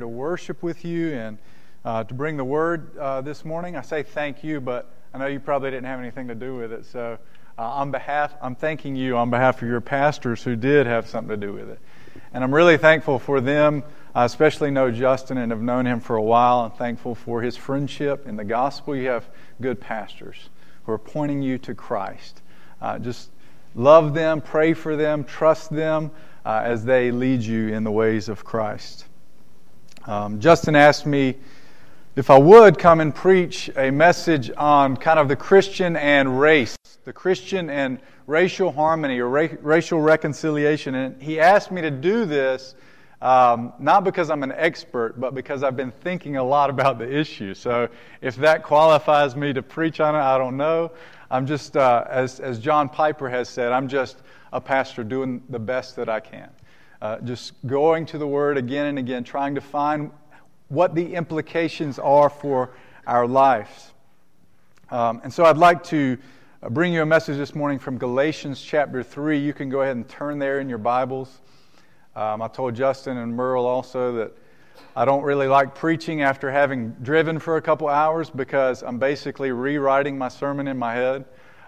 to worship with you and uh, to bring the word uh, this morning. I say thank you, but I know you probably didn't have anything to do with it. So, uh, on behalf, I'm thanking you on behalf of your pastors who did have something to do with it. And I'm really thankful for them. I especially know Justin and have known him for a while. I'm thankful for his friendship in the gospel. You have good pastors who are pointing you to Christ. Uh, just love them, pray for them, trust them uh, as they lead you in the ways of Christ. Um, Justin asked me if I would come and preach a message on kind of the Christian and race, the Christian and racial harmony or ra- racial reconciliation. And he asked me to do this um, not because I'm an expert, but because I've been thinking a lot about the issue. So if that qualifies me to preach on it, I don't know. I'm just, uh, as, as John Piper has said, I'm just a pastor doing the best that I can. Uh, just going to the Word again and again, trying to find what the implications are for our lives. Um, and so I'd like to bring you a message this morning from Galatians chapter 3. You can go ahead and turn there in your Bibles. Um, I told Justin and Merle also that I don't really like preaching after having driven for a couple hours because I'm basically rewriting my sermon in my head.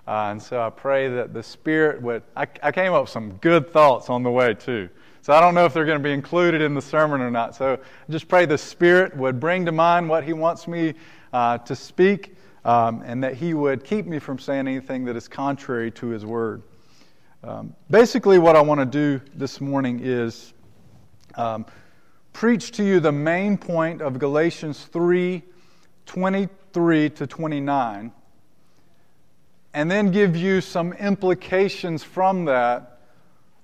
Uh, and so I pray that the Spirit would. I, I came up with some good thoughts on the way, too. So I don't know if they're going to be included in the sermon or not. So I just pray the Spirit would bring to mind what He wants me uh, to speak um, and that He would keep me from saying anything that is contrary to His Word. Um, basically, what I want to do this morning is um, preach to you the main point of Galatians 3 23 to 29, and then give you some implications from that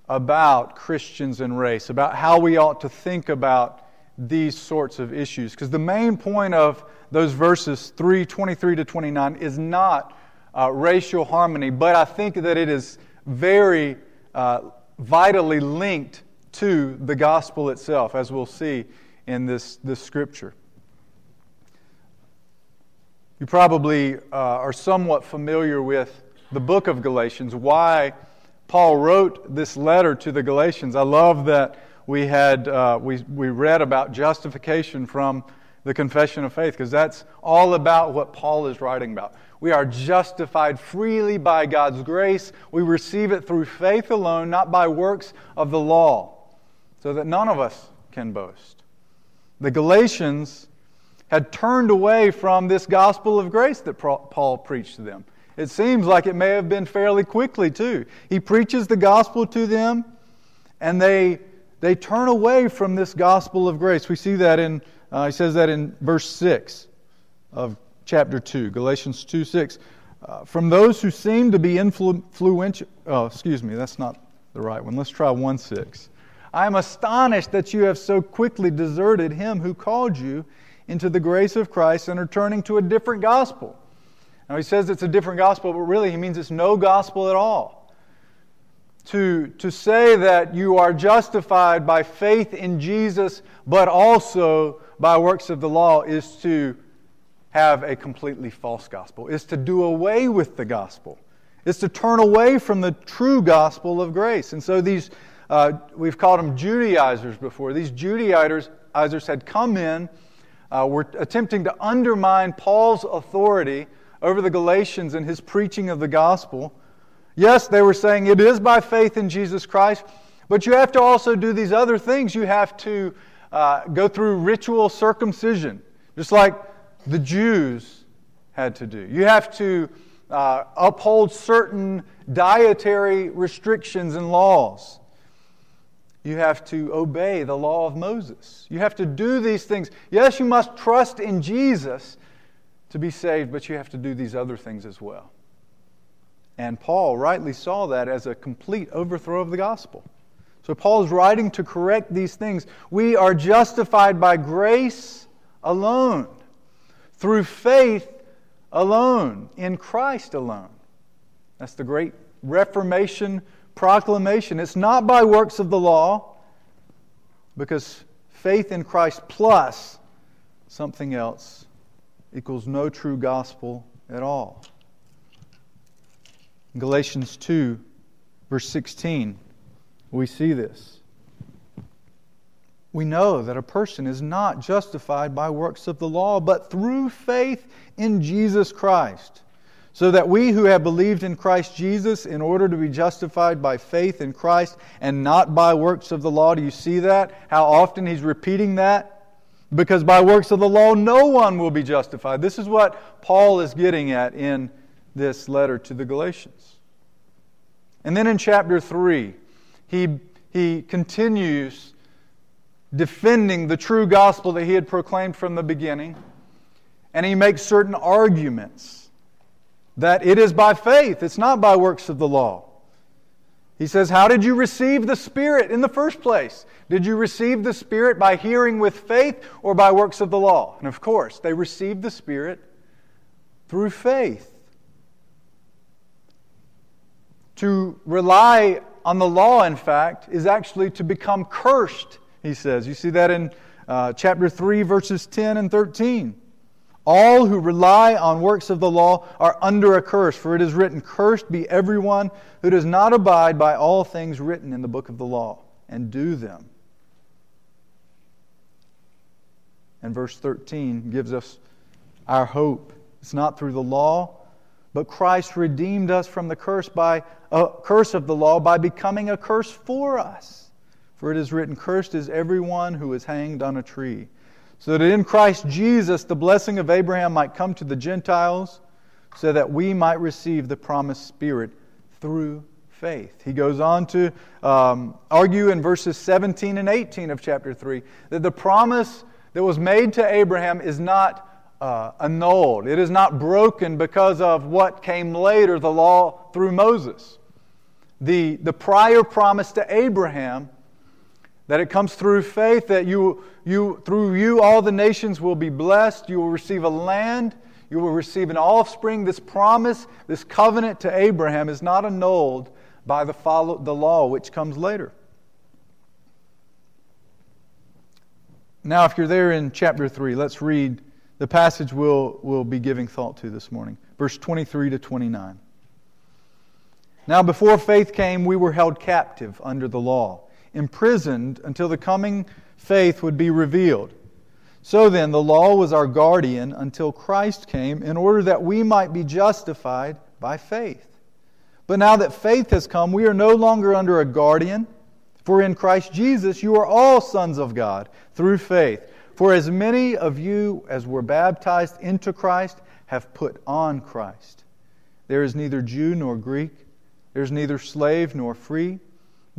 about Christians and race, about how we ought to think about these sorts of issues. Because the main point of those verses 3 23 to 29 is not uh, racial harmony, but I think that it is very uh, vitally linked to the gospel itself, as we'll see in this, this scripture. You probably uh, are somewhat familiar with the book of Galatians, why Paul wrote this letter to the Galatians. I love that we had uh, we, we read about justification from the confession of faith because that's all about what Paul is writing about. We are justified freely by God's grace. We receive it through faith alone, not by works of the law, so that none of us can boast. The Galatians had turned away from this gospel of grace that Paul preached to them. It seems like it may have been fairly quickly, too. He preaches the gospel to them, and they, they turn away from this gospel of grace. We see that in, uh, he says that in verse 6 of chapter 2, Galatians 2 6. Uh, from those who seem to be influ- influential, oh, excuse me, that's not the right one. Let's try 1 6. I am astonished that you have so quickly deserted him who called you into the grace of Christ and are turning to a different gospel now, he says it's a different gospel, but really he means it's no gospel at all. To, to say that you are justified by faith in Jesus, but also by works of the law, is to have a completely false gospel, is to do away with the gospel, is to turn away from the true gospel of grace. And so these, uh, we've called them Judaizers before. These Judaizers had come in, uh, were attempting to undermine Paul's authority over the Galatians and his preaching of the gospel. Yes, they were saying it is by faith in Jesus Christ, but you have to also do these other things. You have to uh, go through ritual circumcision, just like the Jews had to do. You have to uh, uphold certain dietary restrictions and laws. You have to obey the law of Moses. You have to do these things. Yes, you must trust in Jesus, to be saved, but you have to do these other things as well. And Paul rightly saw that as a complete overthrow of the gospel. So Paul is writing to correct these things. We are justified by grace alone, through faith alone, in Christ alone. That's the great Reformation proclamation. It's not by works of the law, because faith in Christ plus something else equals no true gospel at all. In Galatians 2, verse 16, we see this. we know that a person is not justified by works of the law, but through faith in Jesus Christ. So that we who have believed in Christ Jesus, in order to be justified by faith in Christ and not by works of the law, do you see that? How often he's repeating that? Because by works of the law, no one will be justified. This is what Paul is getting at in this letter to the Galatians. And then in chapter 3, he, he continues defending the true gospel that he had proclaimed from the beginning. And he makes certain arguments that it is by faith, it's not by works of the law. He says, How did you receive the Spirit in the first place? Did you receive the Spirit by hearing with faith or by works of the law? And of course, they received the Spirit through faith. To rely on the law, in fact, is actually to become cursed he says. You see that in uh, chapter 3, verses 10 and 13. All who rely on works of the law are under a curse, for it is written, Cursed be everyone who does not abide by all things written in the book of the law and do them. And verse 13 gives us our hope. It's not through the law, but Christ redeemed us from the curse by uh, curse of the law by becoming a curse for us. For it is written, Cursed is everyone who is hanged on a tree. So that in Christ Jesus the blessing of Abraham might come to the Gentiles, so that we might receive the promised Spirit through faith. He goes on to um, argue in verses 17 and 18 of chapter 3 that the promise that was made to Abraham is not uh, annulled, it is not broken because of what came later, the law through Moses. The, the prior promise to Abraham that it comes through faith that you, you through you all the nations will be blessed. You will receive a land. You will receive an offspring. This promise this covenant to abraham is not annulled by the, follow, the law which comes later. Now if you're there in chapter 3 let's read the passage we'll, we'll be giving thought to this morning. Verse 23 to 29 now before faith came we were held captive under the law imprisoned until the coming faith would be revealed. So then, the law was our guardian until Christ came in order that we might be justified by faith. But now that faith has come, we are no longer under a guardian. For in Christ Jesus you are all sons of God through faith. For as many of you as were baptized into Christ have put on Christ. There is neither Jew nor Greek, there is neither slave nor free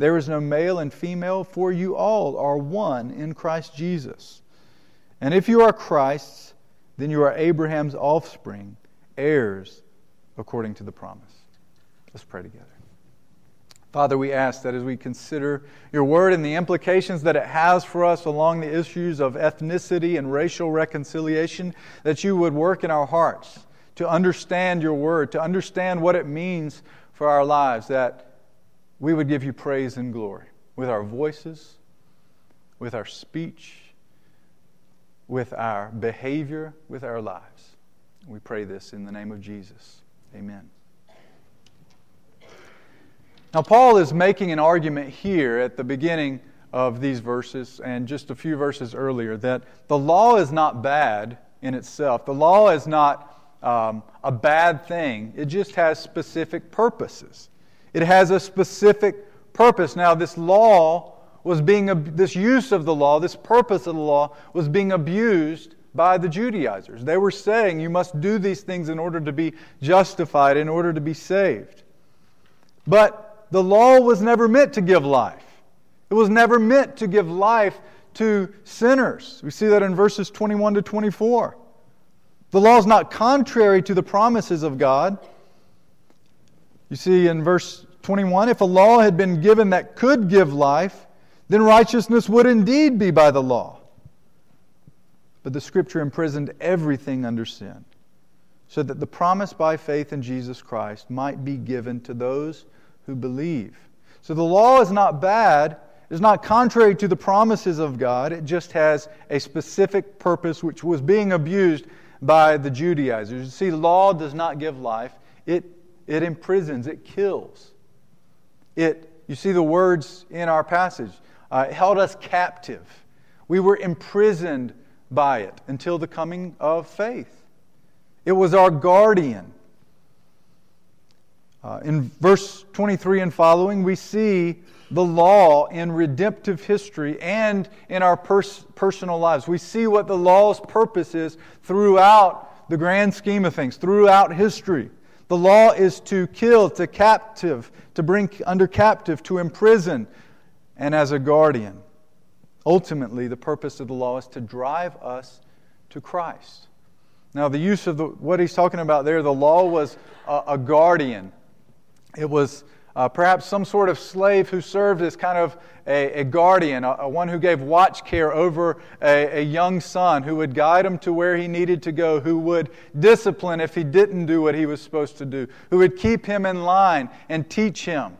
there is no male and female, for you all are one in Christ Jesus. And if you are Christ's, then you are Abraham's offspring, heirs according to the promise. Let's pray together. Father, we ask that as we consider your word and the implications that it has for us along the issues of ethnicity and racial reconciliation, that you would work in our hearts to understand your word, to understand what it means for our lives, that we would give you praise and glory with our voices, with our speech, with our behavior, with our lives. We pray this in the name of Jesus. Amen. Now, Paul is making an argument here at the beginning of these verses and just a few verses earlier that the law is not bad in itself. The law is not um, a bad thing, it just has specific purposes. It has a specific purpose. Now, this law was being, this use of the law, this purpose of the law, was being abused by the Judaizers. They were saying you must do these things in order to be justified, in order to be saved. But the law was never meant to give life. It was never meant to give life to sinners. We see that in verses 21 to 24. The law is not contrary to the promises of God. You see in verse 21 if a law had been given that could give life, then righteousness would indeed be by the law. But the scripture imprisoned everything under sin, so that the promise by faith in Jesus Christ might be given to those who believe. So the law is not bad, it's not contrary to the promises of God, it just has a specific purpose which was being abused by the Judaizers. You see, law does not give life, it it imprisons, it kills. It, you see the words in our passage, uh, held us captive. We were imprisoned by it until the coming of faith. It was our guardian. Uh, in verse 23 and following, we see the law in redemptive history and in our pers- personal lives. We see what the law's purpose is throughout the grand scheme of things, throughout history. The law is to kill, to captive, to bring under captive, to imprison, and as a guardian. Ultimately, the purpose of the law is to drive us to Christ. Now, the use of the, what he's talking about there, the law was a, a guardian. It was uh, perhaps some sort of slave who served as kind of a, a guardian, a, a, one who gave watch care over a, a young son, who would guide him to where he needed to go, who would discipline if he didn't do what he was supposed to do, who would keep him in line and teach him.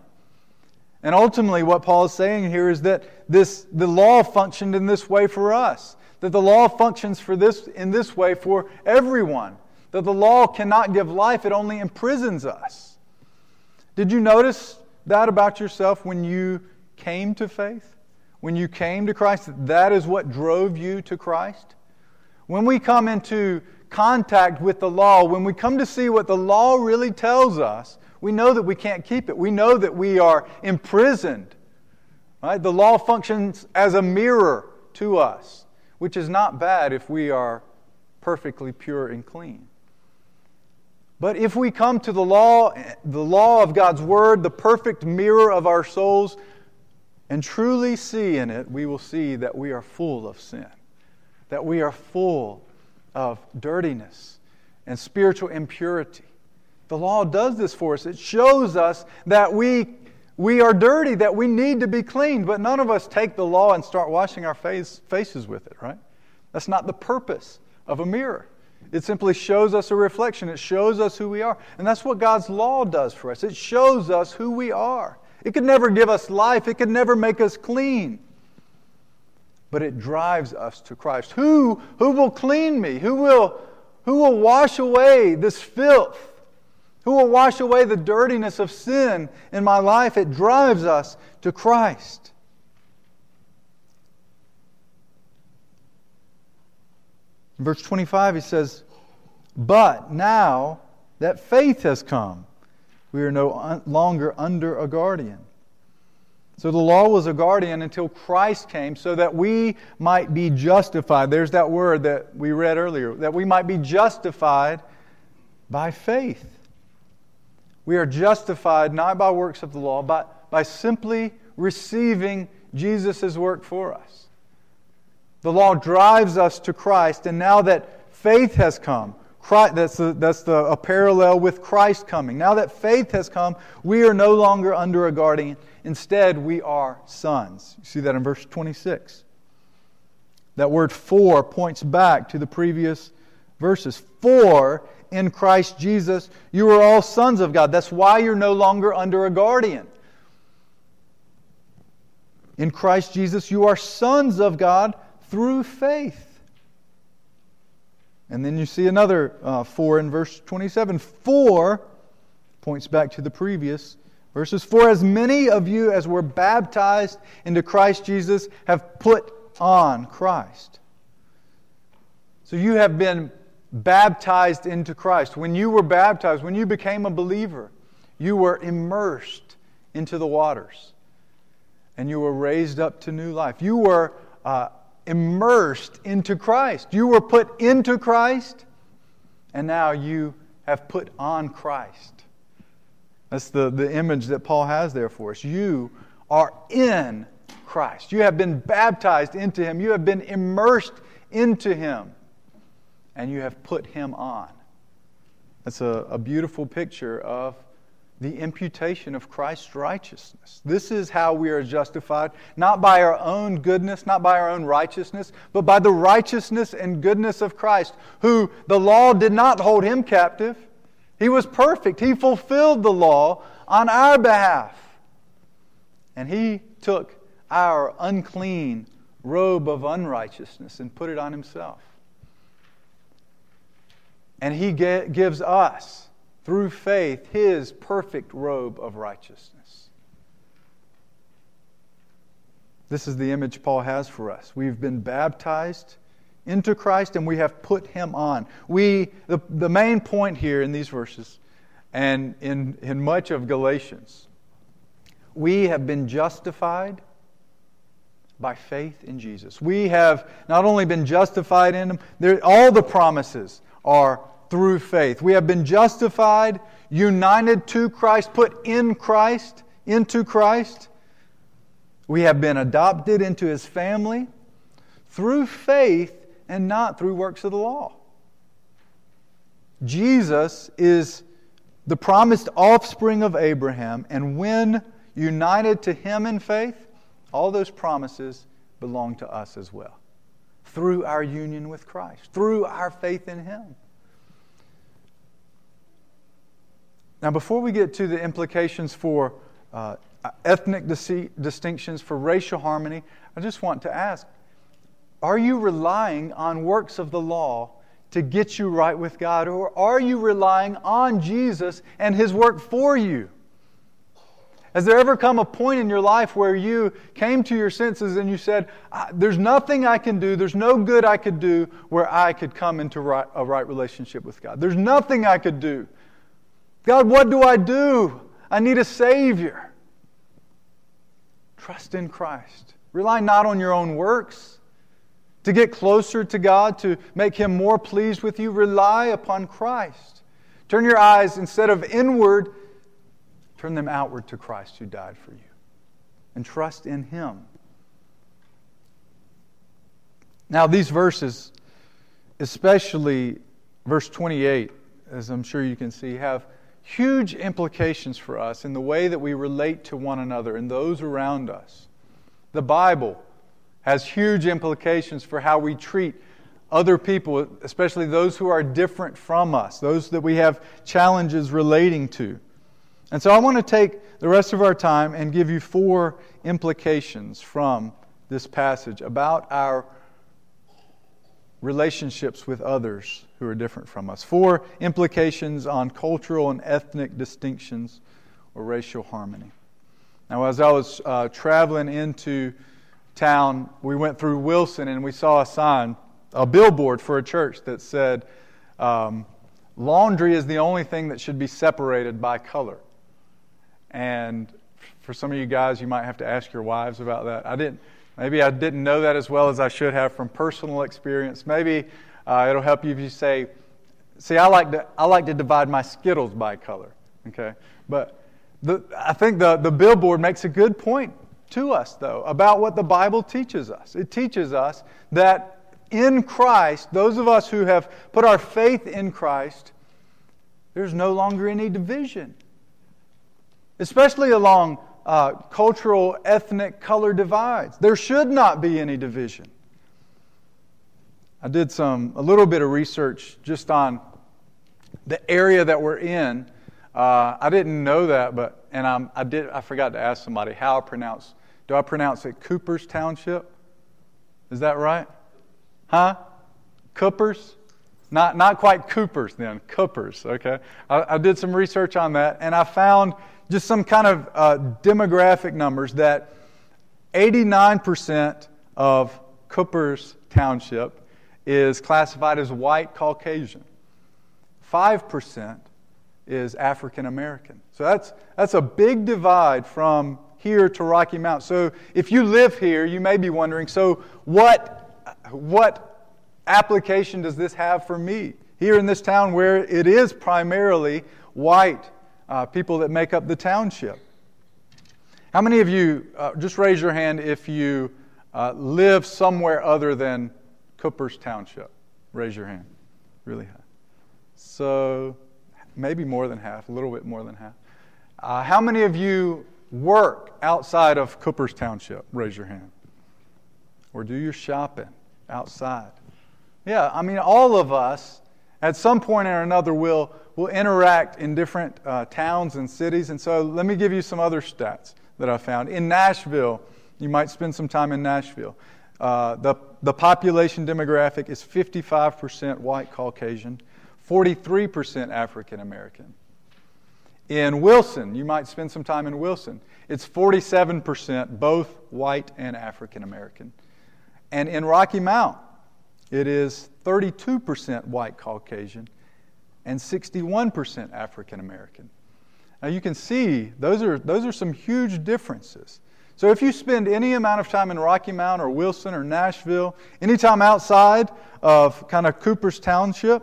And ultimately, what Paul is saying here is that this, the law functioned in this way for us, that the law functions for this, in this way for everyone, that the law cannot give life, it only imprisons us. Did you notice that about yourself when you came to faith? When you came to Christ, that is what drove you to Christ? When we come into contact with the law, when we come to see what the law really tells us, we know that we can't keep it. We know that we are imprisoned. Right? The law functions as a mirror to us, which is not bad if we are perfectly pure and clean. But if we come to the law, the law of God's word, the perfect mirror of our souls, and truly see in it, we will see that we are full of sin, that we are full of dirtiness and spiritual impurity. The law does this for us. It shows us that we, we are dirty, that we need to be cleaned, but none of us take the law and start washing our face, faces with it, right? That's not the purpose of a mirror. It simply shows us a reflection. It shows us who we are. And that's what God's law does for us. It shows us who we are. It could never give us life, it could never make us clean. But it drives us to Christ. Who, who will clean me? Who will, who will wash away this filth? Who will wash away the dirtiness of sin in my life? It drives us to Christ. Verse 25, he says, But now that faith has come, we are no longer under a guardian. So the law was a guardian until Christ came so that we might be justified. There's that word that we read earlier, that we might be justified by faith. We are justified not by works of the law, but by simply receiving Jesus' work for us. The law drives us to Christ, and now that faith has come, Christ, that's, that's the, a parallel with Christ coming. Now that faith has come, we are no longer under a guardian. Instead, we are sons. You see that in verse 26. That word for points back to the previous verses. For in Christ Jesus, you are all sons of God. That's why you're no longer under a guardian. In Christ Jesus, you are sons of God through faith. And then you see another uh, for in verse 27. For points back to the previous verses. For as many of you as were baptized into Christ Jesus have put on Christ. So you have been baptized into Christ. When you were baptized, when you became a believer, you were immersed into the waters and you were raised up to new life. You were uh, immersed into Christ. You were put into Christ, and now you have put on Christ. That's the, the image that Paul has there for us. You are in Christ. You have been baptized into Him, you have been immersed into Him and you have put him on. That's a, a beautiful picture of the imputation of Christ's righteousness. This is how we are justified, not by our own goodness, not by our own righteousness, but by the righteousness and goodness of Christ, who the law did not hold him captive. He was perfect, he fulfilled the law on our behalf. And he took our unclean robe of unrighteousness and put it on himself. And He gives us, through faith, His perfect robe of righteousness. This is the image Paul has for us. We've been baptized into Christ and we have put him on. We, the, the main point here in these verses and in, in much of Galatians, we have been justified by faith in Jesus. We have not only been justified in Him, all the promises are through faith. We have been justified, united to Christ, put in Christ, into Christ. We have been adopted into His family through faith and not through works of the law. Jesus is the promised offspring of Abraham, and when united to Him in faith, all those promises belong to us as well through our union with Christ, through our faith in Him. Now, before we get to the implications for uh, ethnic distinctions, for racial harmony, I just want to ask are you relying on works of the law to get you right with God, or are you relying on Jesus and His work for you? Has there ever come a point in your life where you came to your senses and you said, There's nothing I can do, there's no good I could do where I could come into right, a right relationship with God? There's nothing I could do. God, what do I do? I need a Savior. Trust in Christ. Rely not on your own works. To get closer to God, to make Him more pleased with you, rely upon Christ. Turn your eyes instead of inward Turn them outward to Christ who died for you and trust in Him. Now, these verses, especially verse 28, as I'm sure you can see, have huge implications for us in the way that we relate to one another and those around us. The Bible has huge implications for how we treat other people, especially those who are different from us, those that we have challenges relating to. And so I want to take the rest of our time and give you four implications from this passage about our relationships with others who are different from us. Four implications on cultural and ethnic distinctions or racial harmony. Now, as I was uh, traveling into town, we went through Wilson and we saw a sign, a billboard for a church that said, um, Laundry is the only thing that should be separated by color. And for some of you guys, you might have to ask your wives about that. I didn't, maybe I didn't know that as well as I should have from personal experience. Maybe uh, it'll help you if you say, see, I like to, I like to divide my Skittles by color. Okay? But the, I think the, the billboard makes a good point to us, though, about what the Bible teaches us. It teaches us that in Christ, those of us who have put our faith in Christ, there's no longer any division especially along uh, cultural, ethnic, color divides. There should not be any division. I did some a little bit of research just on the area that we're in. Uh, I didn't know that, but and I'm, I did. I forgot to ask somebody how I pronounce. Do I pronounce it Coopers Township? Is that right? Huh? Coopers? Not, not quite Coopers then, Coopers, okay? I, I, did some research on that and I found just some kind of uh, demographic numbers that 89% of Coopers Township is classified as white Caucasian. 5% is African American. So that's, that's a big divide from here to Rocky Mount. So if you live here, you may be wondering so, what, what application does this have for me here in this town where it is primarily white uh, people that make up the township. How many of you, uh, just raise your hand if you uh, live somewhere other than Coopers Township? Raise your hand. Really high. So maybe more than half, a little bit more than half. Uh, how many of you work outside of Coopers Township? Raise your hand. Or do your shopping outside? Yeah, I mean, all of us at some point or another will will interact in different uh, towns and cities. And so let me give you some other stats that I found. In Nashville, you might spend some time in Nashville. Uh, the, the population demographic is 55% white Caucasian, 43% African American. In Wilson, you might spend some time in Wilson. It's 47% both white and African American. And in Rocky Mount, it is 32% white Caucasian and 61% African American. Now you can see those are, those are some huge differences. So if you spend any amount of time in Rocky Mount or Wilson or Nashville, anytime outside of kind of Cooper's Township,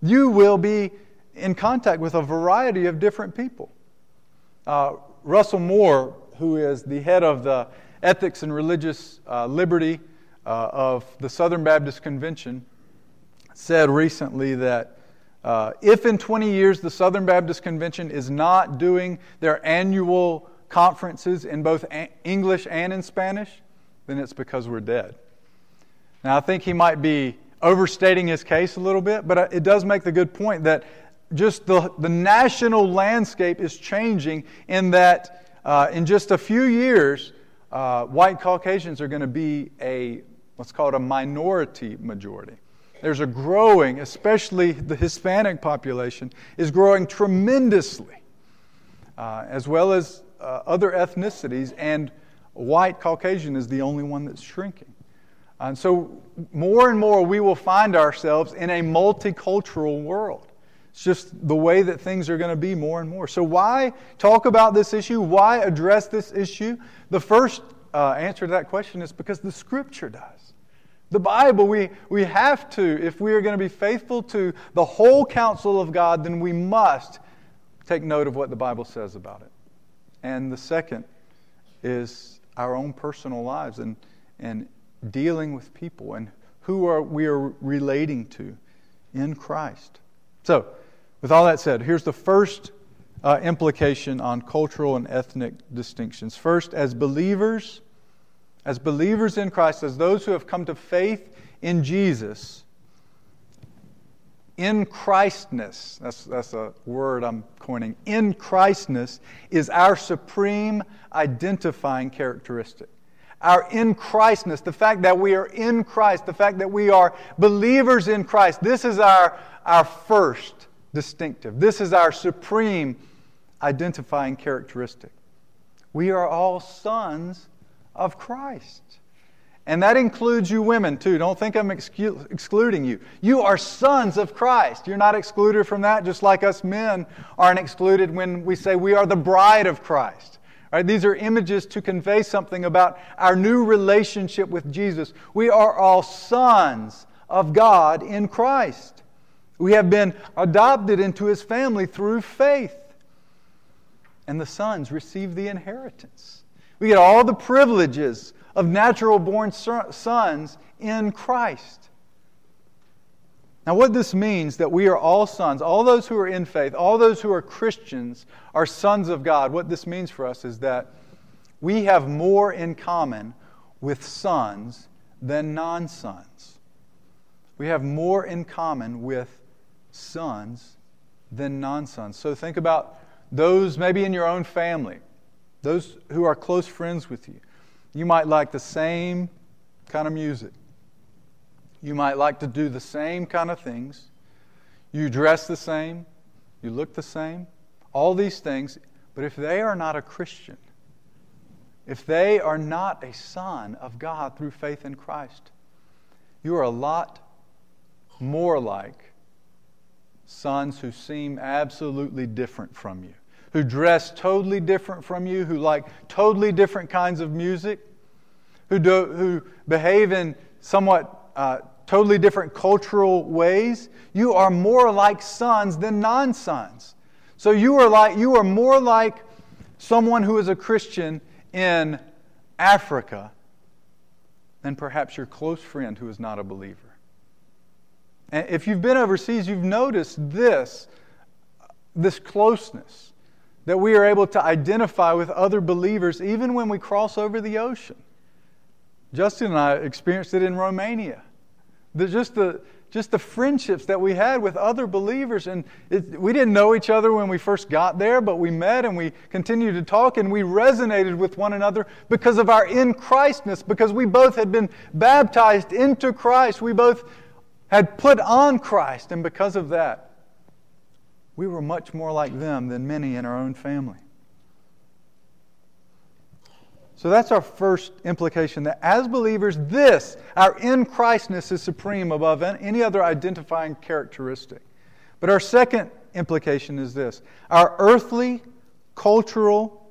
you will be in contact with a variety of different people. Uh, Russell Moore, who is the head of the Ethics and Religious uh, Liberty uh, of the Southern Baptist Convention, said recently that uh, if in 20 years the Southern Baptist Convention is not doing their annual conferences in both English and in Spanish, then it's because we're dead. Now, I think he might be overstating his case a little bit, but uh, it does make the good point that just the, the national landscape is changing in that uh, in just a few years, uh, white Caucasians are going to be a what's called a minority majority. There's a growing, especially the Hispanic population, is growing tremendously, uh, as well as uh, other ethnicities, and white Caucasian is the only one that's shrinking. And so, more and more, we will find ourselves in a multicultural world. It's just the way that things are going to be more and more. So, why talk about this issue? Why address this issue? The first uh, answer to that question is because the Scripture does. The Bible, we, we have to, if we are going to be faithful to the whole counsel of God, then we must take note of what the Bible says about it. And the second is our own personal lives and, and dealing with people and who are we are relating to in Christ. So, with all that said, here's the first uh, implication on cultural and ethnic distinctions. First, as believers, as believers in Christ, as those who have come to faith in Jesus, in Christness, that's, that's a word I'm coining, in Christness is our supreme identifying characteristic. Our in Christness, the fact that we are in Christ, the fact that we are believers in Christ, this is our, our first distinctive. This is our supreme identifying characteristic. We are all sons of Christ. And that includes you women, too. Don't think I'm excu- excluding you. You are sons of Christ. You're not excluded from that, just like us men aren't excluded when we say we are the bride of Christ. Right, these are images to convey something about our new relationship with Jesus. We are all sons of God in Christ. We have been adopted into his family through faith. And the sons receive the inheritance. We get all the privileges of natural born sons in Christ. Now, what this means that we are all sons, all those who are in faith, all those who are Christians are sons of God. What this means for us is that we have more in common with sons than non sons. We have more in common with sons than non sons. So think about those maybe in your own family, those who are close friends with you. You might like the same kind of music. You might like to do the same kind of things. You dress the same. You look the same. All these things. But if they are not a Christian, if they are not a son of God through faith in Christ, you are a lot more like sons who seem absolutely different from you, who dress totally different from you, who like totally different kinds of music, who, do, who behave in somewhat uh, totally different cultural ways, you are more like sons than non sons. So you are, like, you are more like someone who is a Christian in Africa than perhaps your close friend who is not a believer. And if you've been overseas, you've noticed this, this closeness that we are able to identify with other believers even when we cross over the ocean. Justin and I experienced it in Romania. Just, the, just the friendships that we had with other believers. And it, we didn't know each other when we first got there, but we met and we continued to talk and we resonated with one another because of our in Christness, because we both had been baptized into Christ. We both had put on Christ, and because of that, we were much more like them than many in our own family. So that's our first implication that as believers, this, our in Christness, is supreme above any other identifying characteristic. But our second implication is this our earthly, cultural,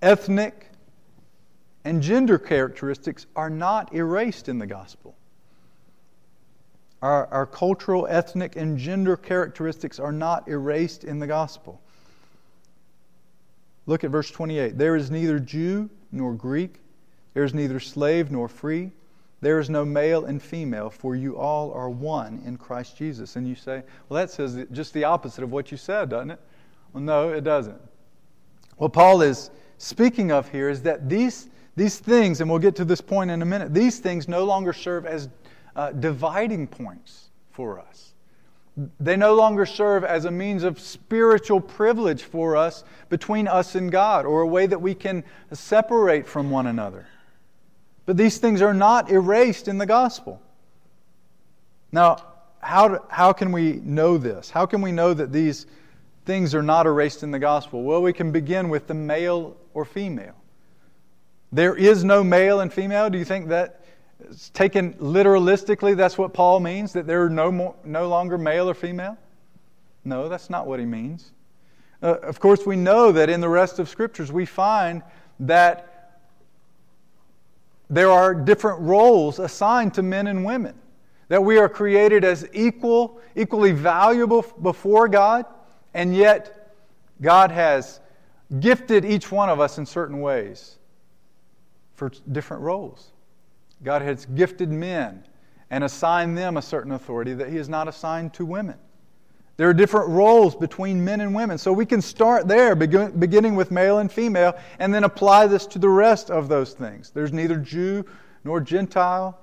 ethnic, and gender characteristics are not erased in the gospel. Our, our cultural, ethnic, and gender characteristics are not erased in the gospel. Look at verse 28. There is neither Jew nor Greek, there is neither slave nor free, there is no male and female, for you all are one in Christ Jesus. And you say, well, that says just the opposite of what you said, doesn't it? Well, no, it doesn't. What Paul is speaking of here is that these, these things, and we'll get to this point in a minute, these things no longer serve as uh, dividing points for us. They no longer serve as a means of spiritual privilege for us between us and God or a way that we can separate from one another. But these things are not erased in the gospel. Now, how, how can we know this? How can we know that these things are not erased in the gospel? Well, we can begin with the male or female. There is no male and female. Do you think that taken literalistically, that's what Paul means, that they're no, more, no longer male or female? No, that's not what he means. Uh, of course, we know that in the rest of Scriptures we find that there are different roles assigned to men and women, that we are created as equal, equally valuable before God, and yet God has gifted each one of us in certain ways for different roles. God has gifted men and assigned them a certain authority that He has not assigned to women. There are different roles between men and women. So we can start there, beginning with male and female, and then apply this to the rest of those things. There's neither Jew nor Gentile,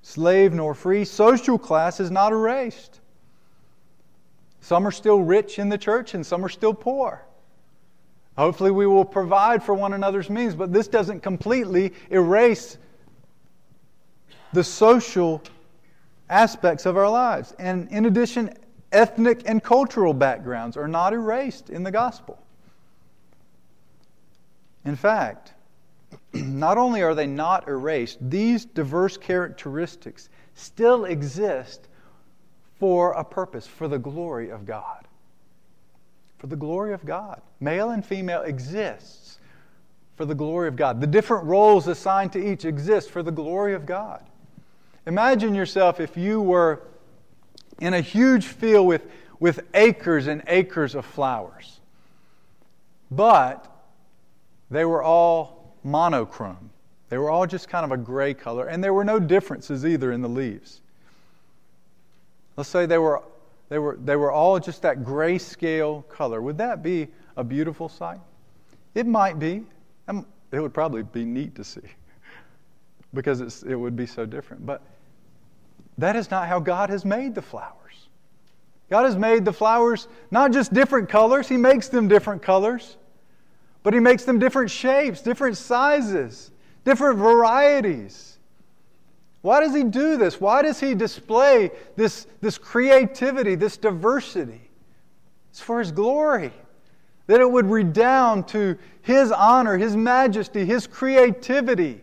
slave nor free. Social class is not erased. Some are still rich in the church, and some are still poor. Hopefully, we will provide for one another's means, but this doesn't completely erase the social aspects of our lives. And in addition, ethnic and cultural backgrounds are not erased in the gospel. In fact, not only are they not erased, these diverse characteristics still exist for a purpose, for the glory of God. For the glory of God. Male and female exists for the glory of God. The different roles assigned to each exist for the glory of God. Imagine yourself if you were in a huge field with, with acres and acres of flowers, but they were all monochrome. They were all just kind of a gray color, and there were no differences either in the leaves. Let's say they were, they were, they were all just that grayscale color. Would that be a beautiful sight? It might be. Um, it would probably be neat to see because it would be so different. But that is not how God has made the flowers. God has made the flowers not just different colors, He makes them different colors, but He makes them different shapes, different sizes, different varieties. Why does He do this? Why does He display this, this creativity, this diversity? It's for His glory. That it would redound to His honor, His majesty, His creativity.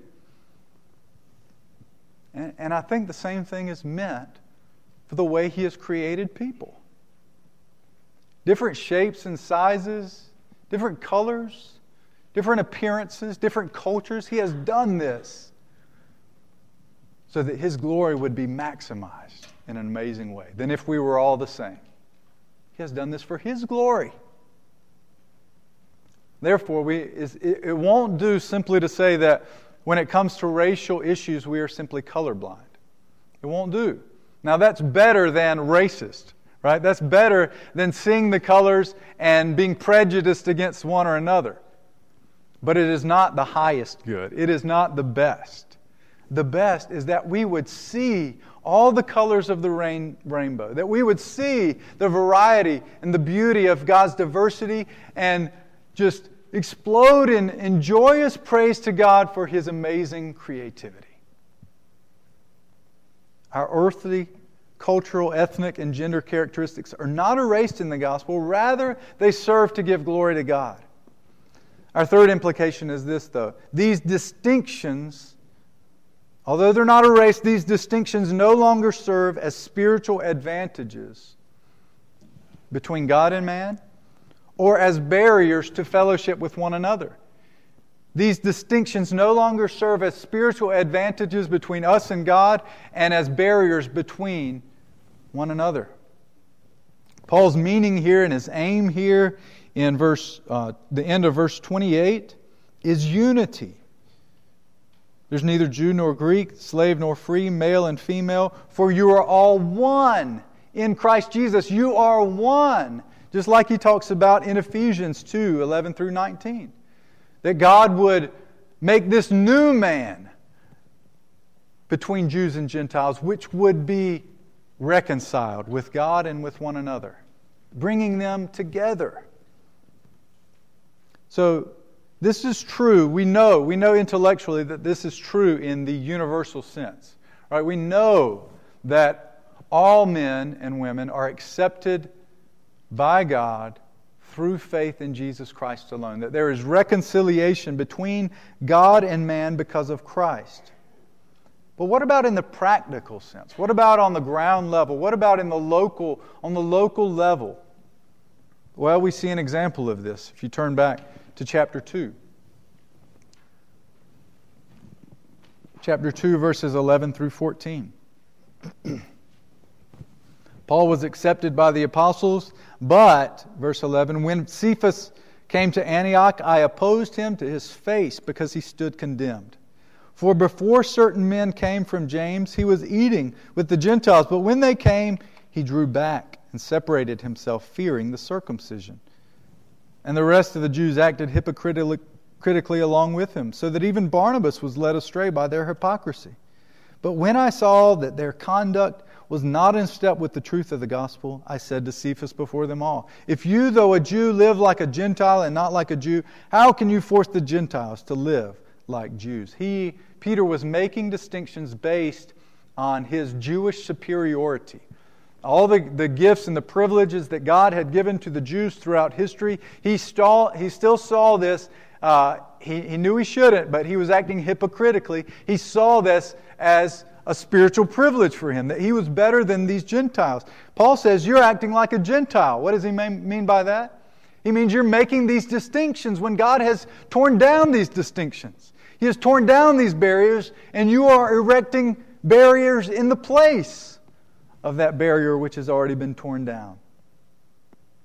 And, and I think the same thing is meant for the way He has created people. Different shapes and sizes, different colors, different appearances, different cultures. He has done this so that His glory would be maximized in an amazing way than if we were all the same. He has done this for His glory. Therefore, we, it won't do simply to say that when it comes to racial issues, we are simply colorblind. It won't do. Now, that's better than racist, right? That's better than seeing the colors and being prejudiced against one or another. But it is not the highest good, it is not the best. The best is that we would see all the colors of the rain, rainbow, that we would see the variety and the beauty of God's diversity and just explode in, in joyous praise to God for His amazing creativity. Our earthly, cultural, ethnic, and gender characteristics are not erased in the gospel. Rather, they serve to give glory to God. Our third implication is this, though. These distinctions, although they're not erased, these distinctions no longer serve as spiritual advantages between God and man or as barriers to fellowship with one another. These distinctions no longer serve as spiritual advantages between us and God and as barriers between one another. Paul's meaning here and his aim here in verse, uh, the end of verse 28 is unity. There's neither Jew nor Greek, slave nor free, male and female, for you are all one in Christ Jesus. You are one, just like he talks about in Ephesians 2 11 through 19 that God would make this new man between Jews and Gentiles, which would be reconciled with God and with one another, bringing them together. So, this is true. We know, we know intellectually that this is true in the universal sense. Right? We know that all men and women are accepted by God through faith in Jesus Christ alone. That there is reconciliation between God and man because of Christ. But what about in the practical sense? What about on the ground level? What about in the local, on the local level? Well, we see an example of this if you turn back to chapter 2. Chapter 2, verses 11 through 14. Paul was accepted by the apostles, but, verse 11, when Cephas came to Antioch, I opposed him to his face because he stood condemned. For before certain men came from James, he was eating with the Gentiles, but when they came, he drew back and separated himself, fearing the circumcision. And the rest of the Jews acted hypocritically along with him, so that even Barnabas was led astray by their hypocrisy. But when I saw that their conduct was not in step with the truth of the gospel, I said to Cephas before them all, If you, though a Jew, live like a Gentile and not like a Jew, how can you force the Gentiles to live like Jews? He, Peter, was making distinctions based on his Jewish superiority. All the, the gifts and the privileges that God had given to the Jews throughout history, he, stall, he still saw this. Uh, he, he knew he shouldn't, but he was acting hypocritically. He saw this as a spiritual privilege for him, that he was better than these Gentiles. Paul says, You're acting like a Gentile. What does he mean by that? He means you're making these distinctions when God has torn down these distinctions. He has torn down these barriers, and you are erecting barriers in the place of that barrier which has already been torn down.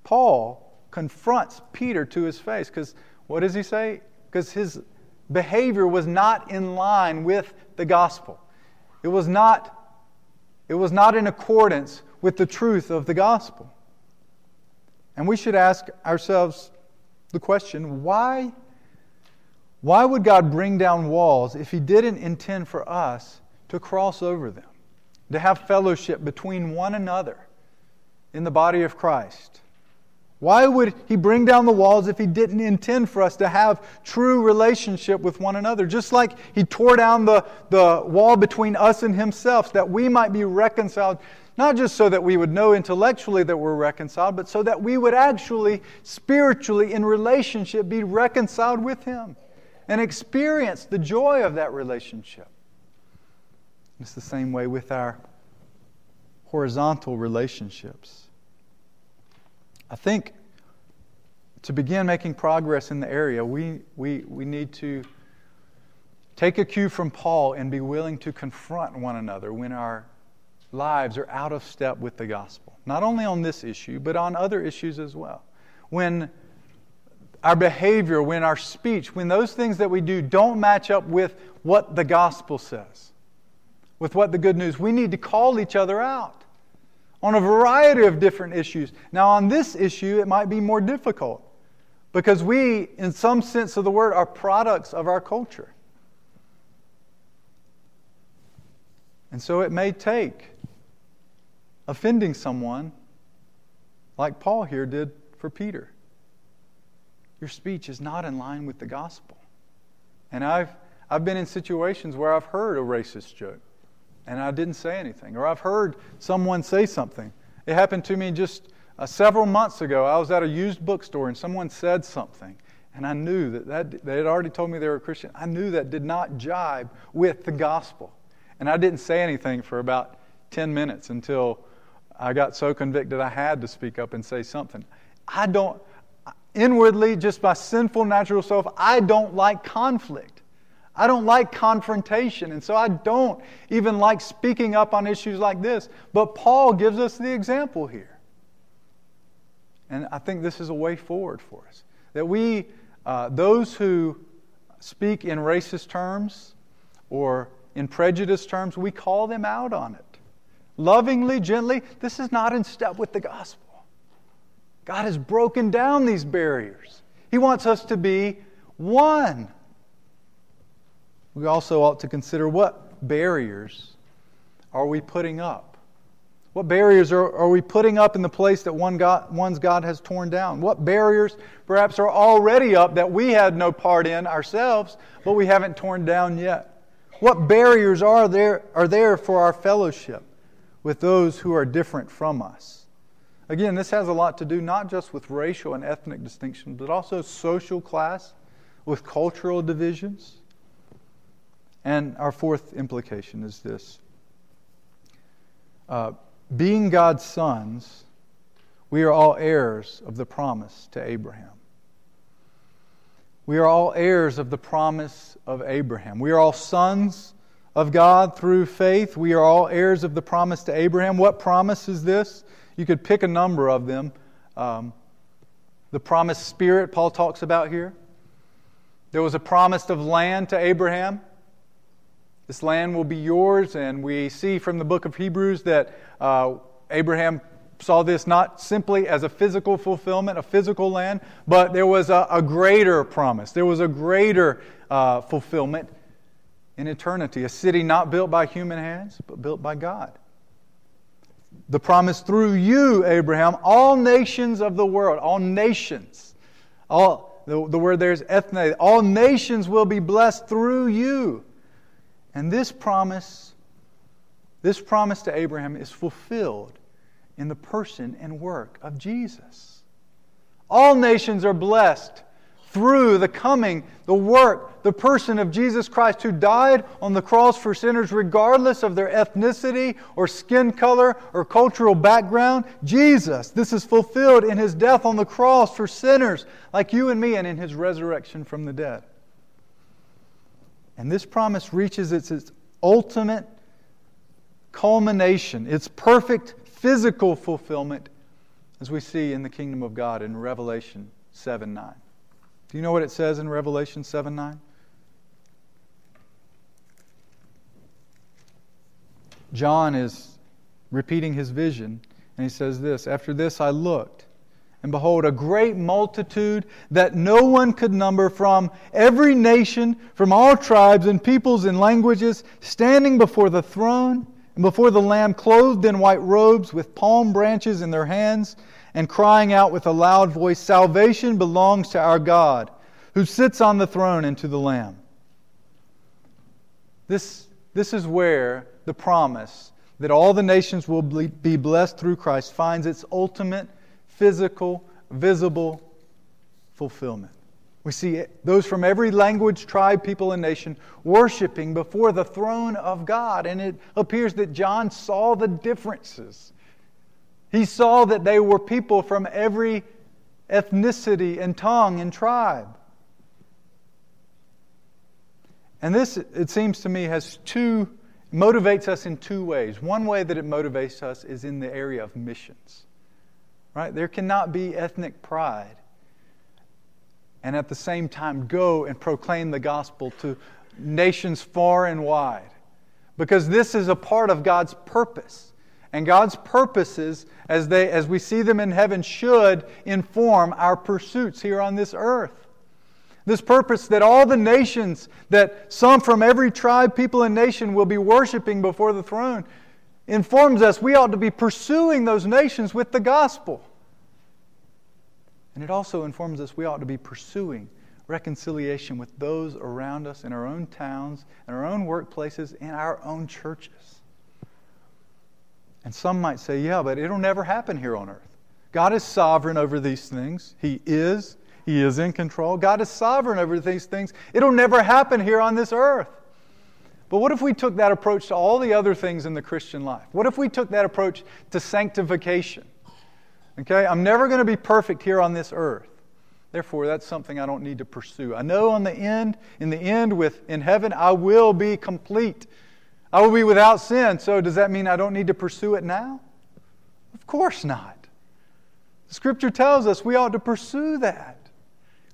Paul confronts Peter to his face because what does he say? Because his behavior was not in line with the gospel. It was not, it was not in accordance with the truth of the gospel. And we should ask ourselves the question why, why would God bring down walls if He didn't intend for us to cross over them, to have fellowship between one another in the body of Christ? Why would he bring down the walls if he didn't intend for us to have true relationship with one another? Just like he tore down the, the wall between us and himself, that we might be reconciled, not just so that we would know intellectually that we're reconciled, but so that we would actually, spiritually, in relationship, be reconciled with him and experience the joy of that relationship. It's the same way with our horizontal relationships. I think to begin making progress in the area, we, we, we need to take a cue from Paul and be willing to confront one another when our lives are out of step with the gospel. Not only on this issue, but on other issues as well. When our behavior, when our speech, when those things that we do don't match up with what the gospel says, with what the good news, we need to call each other out on a variety of different issues. Now, on this issue, it might be more difficult because we, in some sense of the word, are products of our culture. And so it may take offending someone like Paul here did for Peter. Your speech is not in line with the gospel. And I've, I've been in situations where I've heard a racist joke and I didn't say anything. Or I've heard someone say something. It happened to me just uh, several months ago. I was at a used bookstore and someone said something. And I knew that, that they had already told me they were a Christian. I knew that did not jibe with the gospel. And I didn't say anything for about 10 minutes until I got so convicted I had to speak up and say something. I don't, inwardly, just by sinful natural self, I don't like conflict. I don't like confrontation. And so I don't even like speaking up on issues like this. But Paul gives us the example here. And I think this is a way forward for us. That we, uh, those who speak in racist terms or in prejudice terms, we call them out on it. Lovingly, gently, this is not in step with the gospel. God has broken down these barriers. He wants us to be one. We also ought to consider what barriers are we putting up? What barriers are, are we putting up in the place that one God, one's God has torn down? What barriers perhaps are already up that we had no part in ourselves, but we haven't torn down yet? What barriers are there, are there for our fellowship with those who are different from us? Again, this has a lot to do not just with racial and ethnic distinctions, but also social class, with cultural divisions. And our fourth implication is this uh, being God's sons, we are all heirs of the promise to Abraham. We are all heirs of the promise of Abraham. We are all sons of God through faith. We are all heirs of the promise to Abraham. What promise is this? You could pick a number of them. Um, the promised spirit, Paul talks about here. There was a promise of land to Abraham. This land will be yours, and we see from the book of Hebrews that uh, Abraham saw this not simply as a physical fulfillment, a physical land, but there was a, a greater promise. There was a greater uh, fulfillment in eternity, a city not built by human hands, but built by God. The promise through you, Abraham, all nations of the world, all nations, all the, the word there is ethne, all nations will be blessed through you. And this promise, this promise to Abraham is fulfilled in the person and work of Jesus. All nations are blessed through the coming, the work, the person of Jesus Christ who died on the cross for sinners regardless of their ethnicity or skin color or cultural background. Jesus, this is fulfilled in his death on the cross for sinners like you and me and in his resurrection from the dead. And this promise reaches its, its ultimate culmination, its perfect physical fulfillment, as we see in the kingdom of God in Revelation 7 9. Do you know what it says in Revelation 7 9? John is repeating his vision, and he says this After this I looked and behold, a great multitude that no one could number from every nation, from all tribes and peoples and languages, standing before the throne and before the Lamb, clothed in white robes, with palm branches in their hands, and crying out with a loud voice Salvation belongs to our God, who sits on the throne and to the Lamb. This, this is where the promise that all the nations will be blessed through Christ finds its ultimate physical, visible fulfillment. We see those from every language, tribe, people, and nation worshiping before the throne of God. And it appears that John saw the differences. He saw that they were people from every ethnicity and tongue and tribe. And this, it seems to me, has two, motivates us in two ways. One way that it motivates us is in the area of missions. Right? There cannot be ethnic pride and at the same time go and proclaim the gospel to nations far and wide. Because this is a part of God's purpose. And God's purposes, as, they, as we see them in heaven, should inform our pursuits here on this earth. This purpose that all the nations, that some from every tribe, people, and nation will be worshiping before the throne, informs us we ought to be pursuing those nations with the gospel. And it also informs us we ought to be pursuing reconciliation with those around us in our own towns, in our own workplaces, in our own churches. And some might say, yeah, but it'll never happen here on earth. God is sovereign over these things. He is. He is in control. God is sovereign over these things. It'll never happen here on this earth. But what if we took that approach to all the other things in the Christian life? What if we took that approach to sanctification? Okay, I'm never going to be perfect here on this earth. Therefore, that's something I don't need to pursue. I know on the end, in the end, with in heaven, I will be complete. I will be without sin. So does that mean I don't need to pursue it now? Of course not. The scripture tells us we ought to pursue that.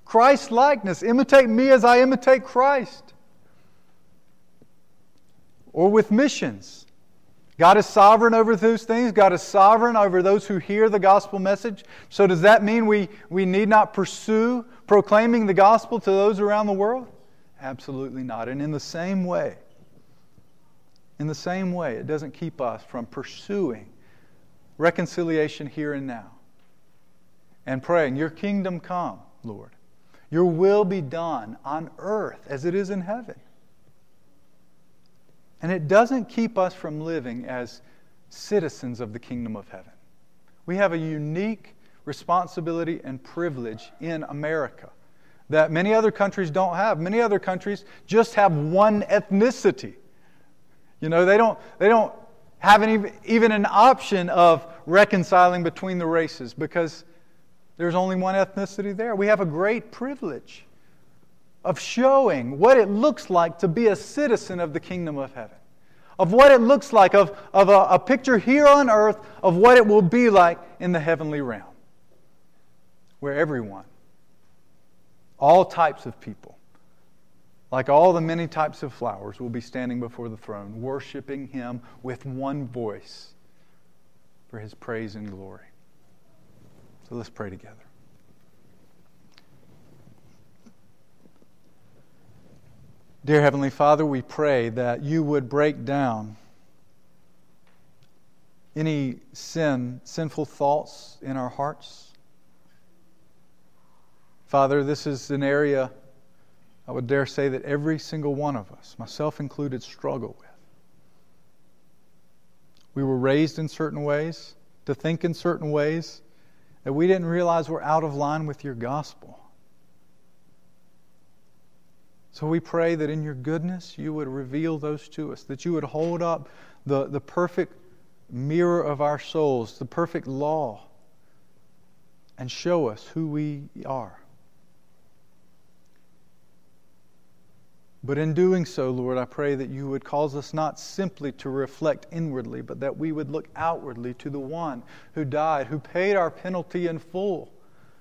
Christ likeness. Imitate me as I imitate Christ or with missions. God is sovereign over those things. God is sovereign over those who hear the gospel message. So, does that mean we, we need not pursue proclaiming the gospel to those around the world? Absolutely not. And in the same way, in the same way, it doesn't keep us from pursuing reconciliation here and now and praying, Your kingdom come, Lord. Your will be done on earth as it is in heaven. And it doesn't keep us from living as citizens of the kingdom of heaven. We have a unique responsibility and privilege in America that many other countries don't have. Many other countries just have one ethnicity. You know, they don't, they don't have any, even an option of reconciling between the races because there's only one ethnicity there. We have a great privilege of showing what it looks like to be a citizen of the kingdom of heaven, of what it looks like, of, of a, a picture here on earth of what it will be like in the heavenly realm, where everyone, all types of people, like all the many types of flowers, will be standing before the throne, worshiping Him with one voice for His praise and glory. So let's pray together. Dear Heavenly Father, we pray that you would break down any sin, sinful thoughts in our hearts. Father, this is an area I would dare say that every single one of us, myself included, struggle with. We were raised in certain ways, to think in certain ways, that we didn't realize we're out of line with your gospel. So we pray that in your goodness you would reveal those to us, that you would hold up the, the perfect mirror of our souls, the perfect law, and show us who we are. But in doing so, Lord, I pray that you would cause us not simply to reflect inwardly, but that we would look outwardly to the one who died, who paid our penalty in full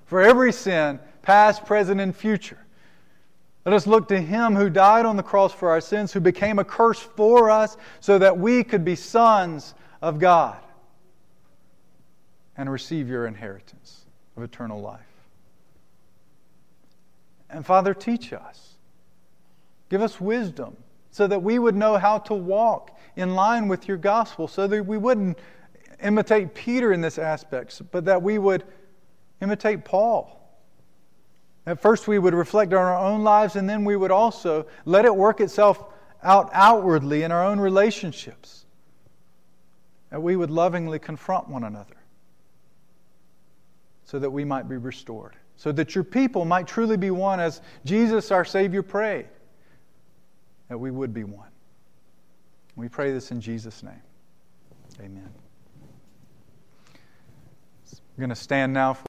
for every sin, past, present, and future let us look to him who died on the cross for our sins, who became a curse for us, so that we could be sons of God and receive your inheritance of eternal life. And Father, teach us. Give us wisdom so that we would know how to walk in line with your gospel, so that we wouldn't imitate Peter in this aspect, but that we would imitate Paul at first, we would reflect on our own lives, and then we would also let it work itself out outwardly in our own relationships. That we would lovingly confront one another so that we might be restored, so that your people might truly be one as Jesus, our Savior, prayed, that we would be one. We pray this in Jesus' name. Amen. We're going to stand now. For